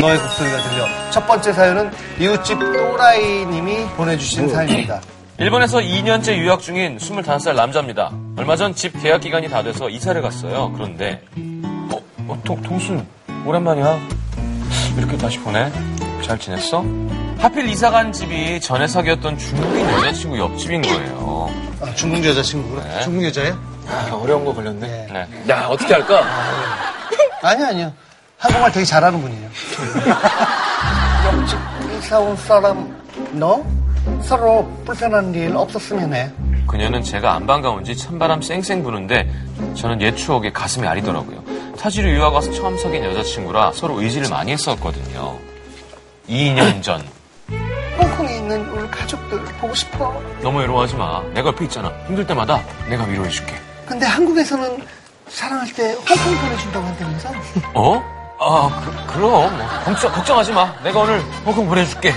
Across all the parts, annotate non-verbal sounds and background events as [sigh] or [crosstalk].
너의 곡소리가 들려. 첫 번째 사연은 이웃집 또라이님이 보내주신 사연입니다. 일본에서 2년째 유학 중인 25살 남자입니다. 얼마 전 집 계약 기간이 다 돼서 이사를 갔어요. 그런데 어, 어 동, 동순 오랜만이야. 이렇게 다시 보내? 잘 지냈어? 하필 이사 간 집이 전에 사귀었던 중국인 여자친구 옆집인 거예요. 아, 중국 여자친구구나. 네. 중국 여자예요? 아, 어려운 거 걸렸네. 네. 야, 어떻게 할까? 아니, 아니요. 한국말 되게 잘하는 분이에요. 옆집 이사 온 사람, 너? 서로 불편한 일 없었으면 해. 그녀는 제가 안 반가운 지 찬바람 쌩쌩 부는데 저는 옛 추억에 가슴이 아리더라고요. 타지로 유학 와서 처음 사귄 여자친구라 서로 의지를 많이 했었거든요. 2년 전. 홍콩에 있는 우리 가족들 보고 싶어. 너무 외로워하지 마. 내가 옆에 있잖아. 힘들 때마다 내가 위로해줄게. 근데 한국에서는 사랑할 때 홍콩 보내준다고 한다면서? 어? 아, 그, 그럼. 뭐, 걱정, 걱정하지 마. 내가 오늘 홍콩 보내줄게.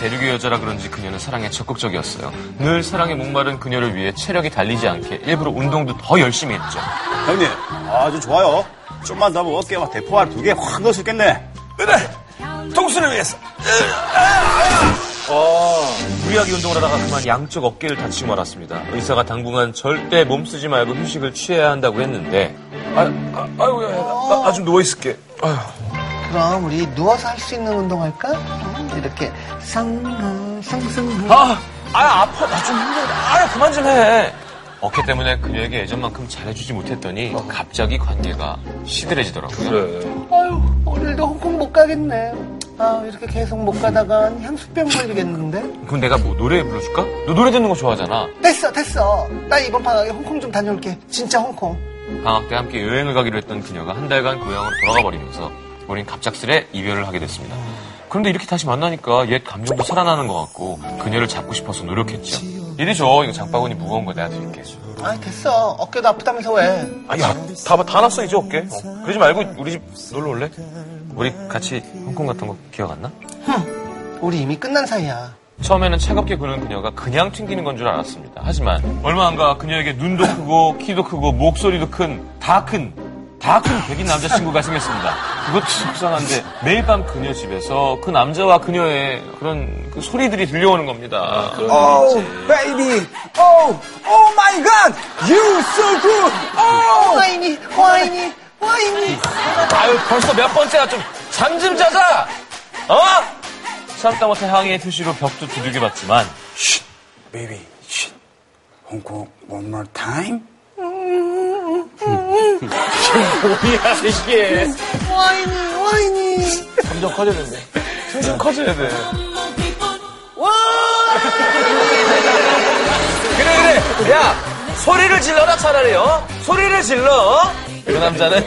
대륙의 여자라 그런지 그녀는 사랑에 적극적이었어요. 늘 사랑에 목마른 그녀를 위해 체력이 달리지 않게 일부러 운동도 더 열심히 했죠. 형님, 아주 좋아요. 좀만 더 먹을게. 막 대포알 두 개 확 넣을 수 있겠네. 그래! 동수를 위해서! 무리하게 운동을 하다가 그만 양쪽 어깨를 다치고 말았습니다. 의사가 당분간 절대 몸 쓰지 말고 휴식을 취해야 한다고 했는데, 아, 아, 아유, 야, 야, 나, 나좀 누워있을게. 아유. 그럼 우리 누워서 할 수 있는 운동 할까? 음, 이렇게 상하, 상승하. 아, 아, 아파. 나 좀 힘들다. 아, 그만 좀 해. 어깨 때문에 그녀에게 예전만큼 잘해주지 못했더니 갑자기 관계가 시들해지더라고요. 그래. 아유, 오늘도 홍콩 못 가겠네. 아, 이렇게 계속 못 가다간 향수병 걸리겠는데? 그럼 내가 뭐 노래 불러줄까? 너 노래 듣는 거 좋아하잖아. 됐어, 됐어. 나 이번 방학에 홍콩 좀 다녀올게. 진짜 홍콩. 방학 때 함께 여행을 가기로 했던 그녀가 한 달간 고향으로 돌아가 버리면서 우린 갑작스레 이별을 하게 됐습니다. 그런데 이렇게 다시 만나니까 옛 감정도 살아나는 것 같고 그녀를 잡고 싶어서 노력했죠. 이리 줘. 이거 장바구니 무거운 거 내가 드릴게. 아, 됐어. 어깨도 아프다면서 왜? 아, 야, 다, 다 났어, 이제 어깨. 어, 그러지 말고 우리 집 놀러 올래? 우리 같이 홍콩 갔던 거 기억 안 나? 우리 이미 끝난 사이야. 처음에는 차갑게 구는 그녀가 그냥 튕기는 건 줄 알았습니다. 하지만 얼마 안 가 그녀에게 눈도 크고 키도 크고 목소리도 큰, 다 큰, 다 큰 백인 남자친구가 생겼습니다. 그것도 속상한데 매일 밤 그녀 집에서 그 남자와 그녀의 그런 그 소리들이 들려오는 겁니다. Oh, baby. Oh, oh my god. You so good. Oh. 와인이, 와인이, 와인이. 아유 벌써 몇 번째야 좀 잠 좀 자자! 어? 참다 못해 항의의 표시로 벽도 두들겨 봤지만 Baby, shit. 홍콩 one more time. 뭐야 이게 와인이, 와인이. 점점 커지는데 점점 커져야 돼 그래 그래 야 소리를 질러라 차라리요 소리를 질러 그 남자는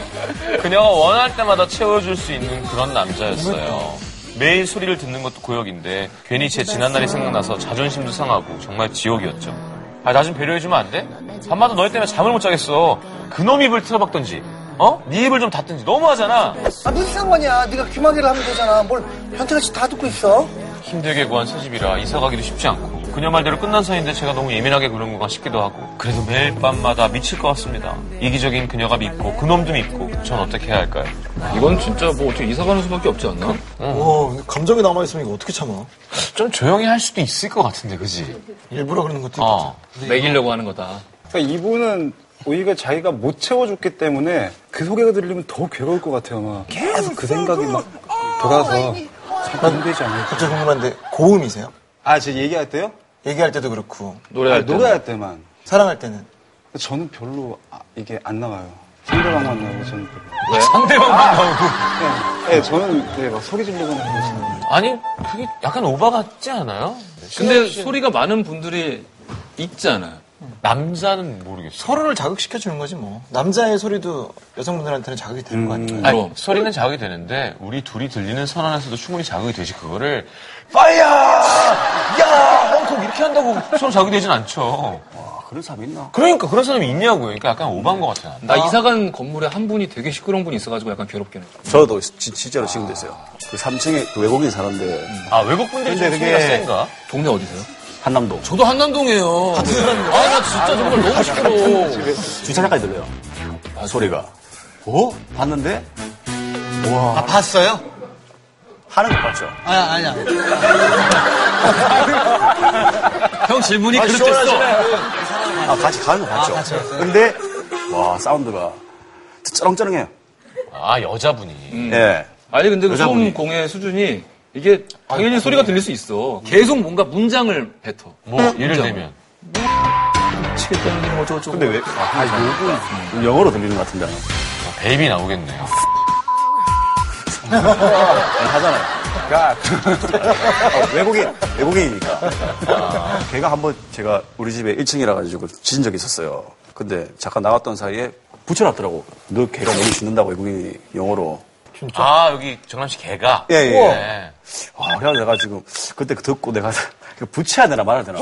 그녀가 원할 때마다 채워줄 수 있는 그런 남자였어요 매일 소리를 듣는 것도 고역인데 괜히 제 지난날이 생각나서 자존심도 상하고 정말 지옥이었죠 아 나 좀 배려해주면 안 돼? 밤마다 너희 때문에 잠을 못 자겠어 그놈 입을 틀어박던지 어? 네 입을 좀 닫든지 너무하잖아 아, 무슨 상관이야. 네가 귀마개를 하면 되잖아. 뭘 변태같이 다 듣고 있어? 힘들게 구한 새 집이라 이사 가기도 쉽지 않고 그녀 말대로 끝난 사이인데 제가 너무 예민하게 구는 건가 싶기도 하고 그래도 매일 밤마다 미칠 것 같습니다. 이기적인 그녀가 믿고 그놈도 믿고 전 어떻게 해야 할까요? 이건 진짜 뭐 어떻게 이사 가는 수밖에 없지 않나? 와, 감정이 남아있으면 이거 어떻게 참아? 좀 조용히 할 수도 있을 것 같은데 그지? 일부러 그러는 것도 어. 매기려고 하는 거다. 그러니까 이분은 오히려 자기가 못 채워줬기 때문에 그 소개가 들리면 더 괴로울 것 같아요. 막 계속 그 생각이 막 돌아서 참 힘들지 않을까. 갑자기 궁금한데 고음이세요? 아, 제 얘기할 때요? 얘기할 때도 그렇고 노래할 아니, 때. 노래할 때만. 사랑할 때는 저는 별로 아, 이게 안 나와요. 상대방만 나오고 저는 별로. 왜? [laughs] 상대방만 나오고. 네, 네, 저는 네, 막 소리 지르거나 않아요. 아니 그게 약간 오바 같지 않아요? 근데 소리가 많은 분들이 있잖아요. 남자는 모르겠어. 서로를 자극시켜 주는 거지 뭐 남자의 소리도 여성분들한테는 자극이 되는 거 아니에요? 아니, 그럼. 소리는 자극이 되는데 우리 둘이 들리는 선 안에서도 충분히 자극이 되지 그거를 파이어! 한다고 서로 자극이 되진 않죠. 아, 그런 사람 있나? 그러니까 그런 사람이 있냐고요. 그러니까 약간 오반 것 같아요. 나 이사 간 건물에 한 분이 되게 시끄러운 분이 있어가지고 약간 괴롭긴 해. 저도 지- 실제로 지금 됐어요. 그 3층에 그 외국인 사는데 아 외국 분들이 좀 근데 소리가 그게- 센가? 동네 어디세요? 한남동. 저도 한남동이에요. 아, 나 진짜 정말 너무 시끄러워. 주차장까지 들려요. 소리가. 어? 봤는데 아, 봤어요? 하는 거 맞죠? 아, 아니야. 형 질문이 그렇겠어. 아, 같이 가는 거 봤죠? 근데, 와, 사운드가 쩌렁쩌렁해요. 아, 여자분이. 예. 아니 근데 그 여자분이. 소음 공의 수준이 이게 당연히 소리가 들릴 수 있어. 계속 뭔가 문장을 뱉어. 뭐, 예를 들면. 미치겠다는 게뭐 저거 근데 왜, 아, 욕은 영어로 들리는 것 같은데. 뭐 베이비 나오겠네요. 하잖아요. 가. 어, 외국인, 외국인이니까. 걔가 한번 제가 우리 집에 1층이라 가지고 지진 적이 있었어요. 근데 잠깐 나갔던 사이에 붙여놨더라고. 너 걔가 너무 죽는다고 외국인이 영어로. 아, 여기 정남 씨 개가. 예, 예. 네. 와, 그래서 내가 지금 그때 듣고 내가 붙여야 되나 말아야 되나.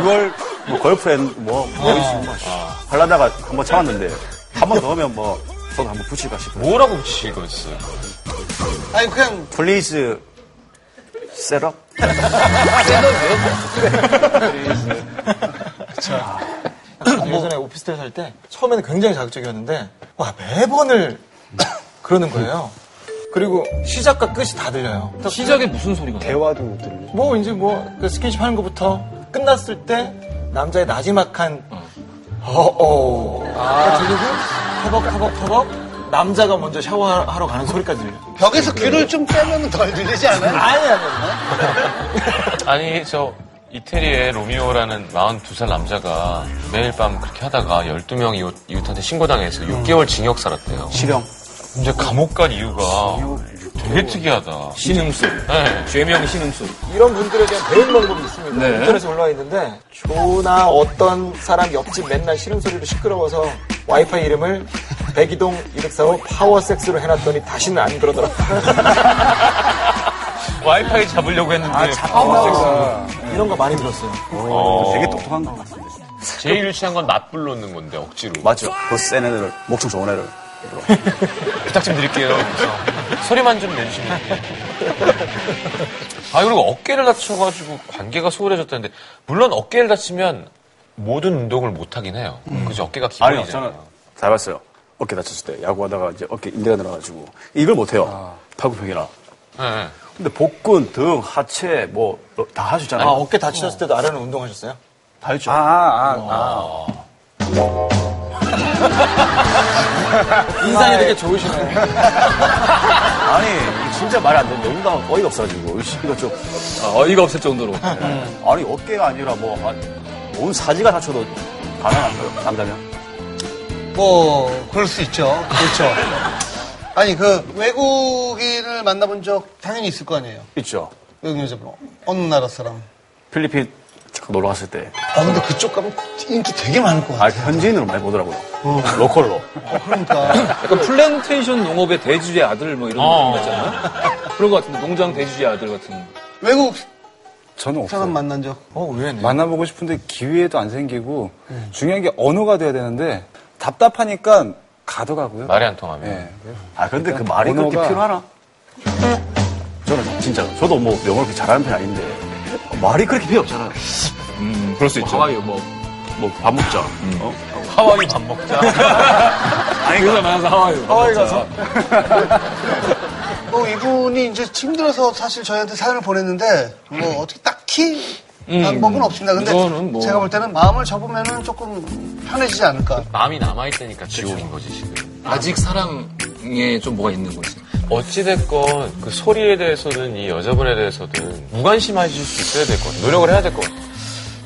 your 뭐 girlfriend 뭐, 뭐 하려다가 한번 참았는데 한 번 더 하면 뭐 저도 한번 붙일까 싶어요. 뭐라고 붙이실 거였어요? 아니, 그냥 please shut up? [laughs] 예전에 오피스텔 살 때 처음에는 굉장히 자극적이었는데 와 매번을 [coughs] 그러는 거예요. 그리고 시작과 끝이 다 들려요. 시작에 무슨 소리가 나? 대화도 못 들려. 뭐 이제 뭐 그 스킨십 하는 것부터 끝났을 때 남자의 나지막한 어어 들리고 터벅터벅터벅 남자가 먼저 샤워하러 가는 소리까지 들려요. 벽에서 귀를 좀 빼면 덜 들리지 않아요? 아니 아니 아니, 저, 이태리의 로미오라는 42살 남자가 매일 밤 그렇게 하다가 12명 이웃, 이웃한테 신고당해서 6개월 징역 살았대요. 실형. 근데 감옥 간 이유가 되게 특이하다. 신음소리. 네. 죄명 신음소리. 이런 분들에 대한 배운 방법이 있습니다. 네. 인터넷에 올라와 있는데 조나 어떤 사람 옆집 맨날 싫은 소리로 시끄러워서 와이파이 이름을 백이동 204호 파워섹스로 해놨더니 다시는 안 그러더라. [laughs] 와이파이 잡으려고 했는데. 이런 거 많이 들었어요. 되게 똑똑한 것 같은데. 제일 유치한 건 납불 놓는 건데, 억지로. 맞죠? 그센 애들, 목청 좋은 애들. [laughs] 부탁 좀 드릴게요. 그래서 소리만 좀 내주시면. 아, 그리고 어깨를 다쳐가지고 관계가 소홀해졌다는데, 물론 어깨를 다치면 모든 운동을 못 하긴 해요. 그죠? 어깨가 아니요, 기본이잖아요. 저는 잘 봤어요. 어깨 다쳤을 때 야구하다가 이제 어깨 인대가 늘어가지고 이걸 못 해요. 팔굽혀기나. 네, 네. 근데 복근, 등, 하체 뭐다할수 아. 어깨 다치셨을 때도 아래는 운동하셨어요? 다 했죠. 아, 아, 아. [laughs] 인상이 되게 좋으시네. [laughs] 아니 진짜 말이 안 되는데 너무 어이가 없어가지고 이거 좀 아, 어이가 없을 정도로. 아니 어깨가 아니라 뭐 온 사지가 다쳐도 가능한가요? 남자면? 뭐, 그럴 수 있죠. 그렇죠. [laughs] 아니, 그, 외국인을 만나본 적 당연히 있을 거 아니에요. 있죠. 외국 여자분. 어느 나라 사람. 필리핀 잠깐 놀러 갔을 때 아, 근데 그쪽 가면 인기 되게 많을 것 아, 같아. 현지인으로 많이 보더라고요. local로. 그러니까. 약간 [laughs] 플랜테이션 농업의 대주주의 아들 뭐 이런 어. 거 있잖아요. 그런 것 같은데 농장 대주주의 아들 같은. 외국 저는 없어요. 사람 만난 적. 어, 의외네. 만나보고 싶은데 기회도 안 생기고 중요한 게 언어가 돼야 되는데 답답하니까 가더라고요. 말이 안 통하면. 예. 아, 근데 그 말이 언어가- 그렇게 필요하나? 저는 진짜, 저도 뭐 영어를 그렇게 잘하는 편이 아닌데, 말이 그렇게 필요 없잖아요. 음, 그럴 수 있죠. 하와이 뭐, 뭐, 밥 먹자. 어? 하와이 밥 먹자. [laughs] 아니, 그래서 만나서 하와이. 하와이 가서 [laughs] 뭐, 이분이 이제 힘들어서 사실 저희한테 사연을 보냈는데, 뭐, 어떻게 딱히 방법은 없습니다. 근데 뭐- 제가 볼 때는 마음을 접으면은 조금 편해지지 않을까. 마음이 남아있다니까 지옥인 거지, 지금. 아직 사랑에 좀 뭐가 있는 거지. 어찌됐건 그 소리에 대해서든 이 여자분에 대해서든 무관심하실 수 있어야 될 것 같아요. 노력을 해야 될 것 같아요.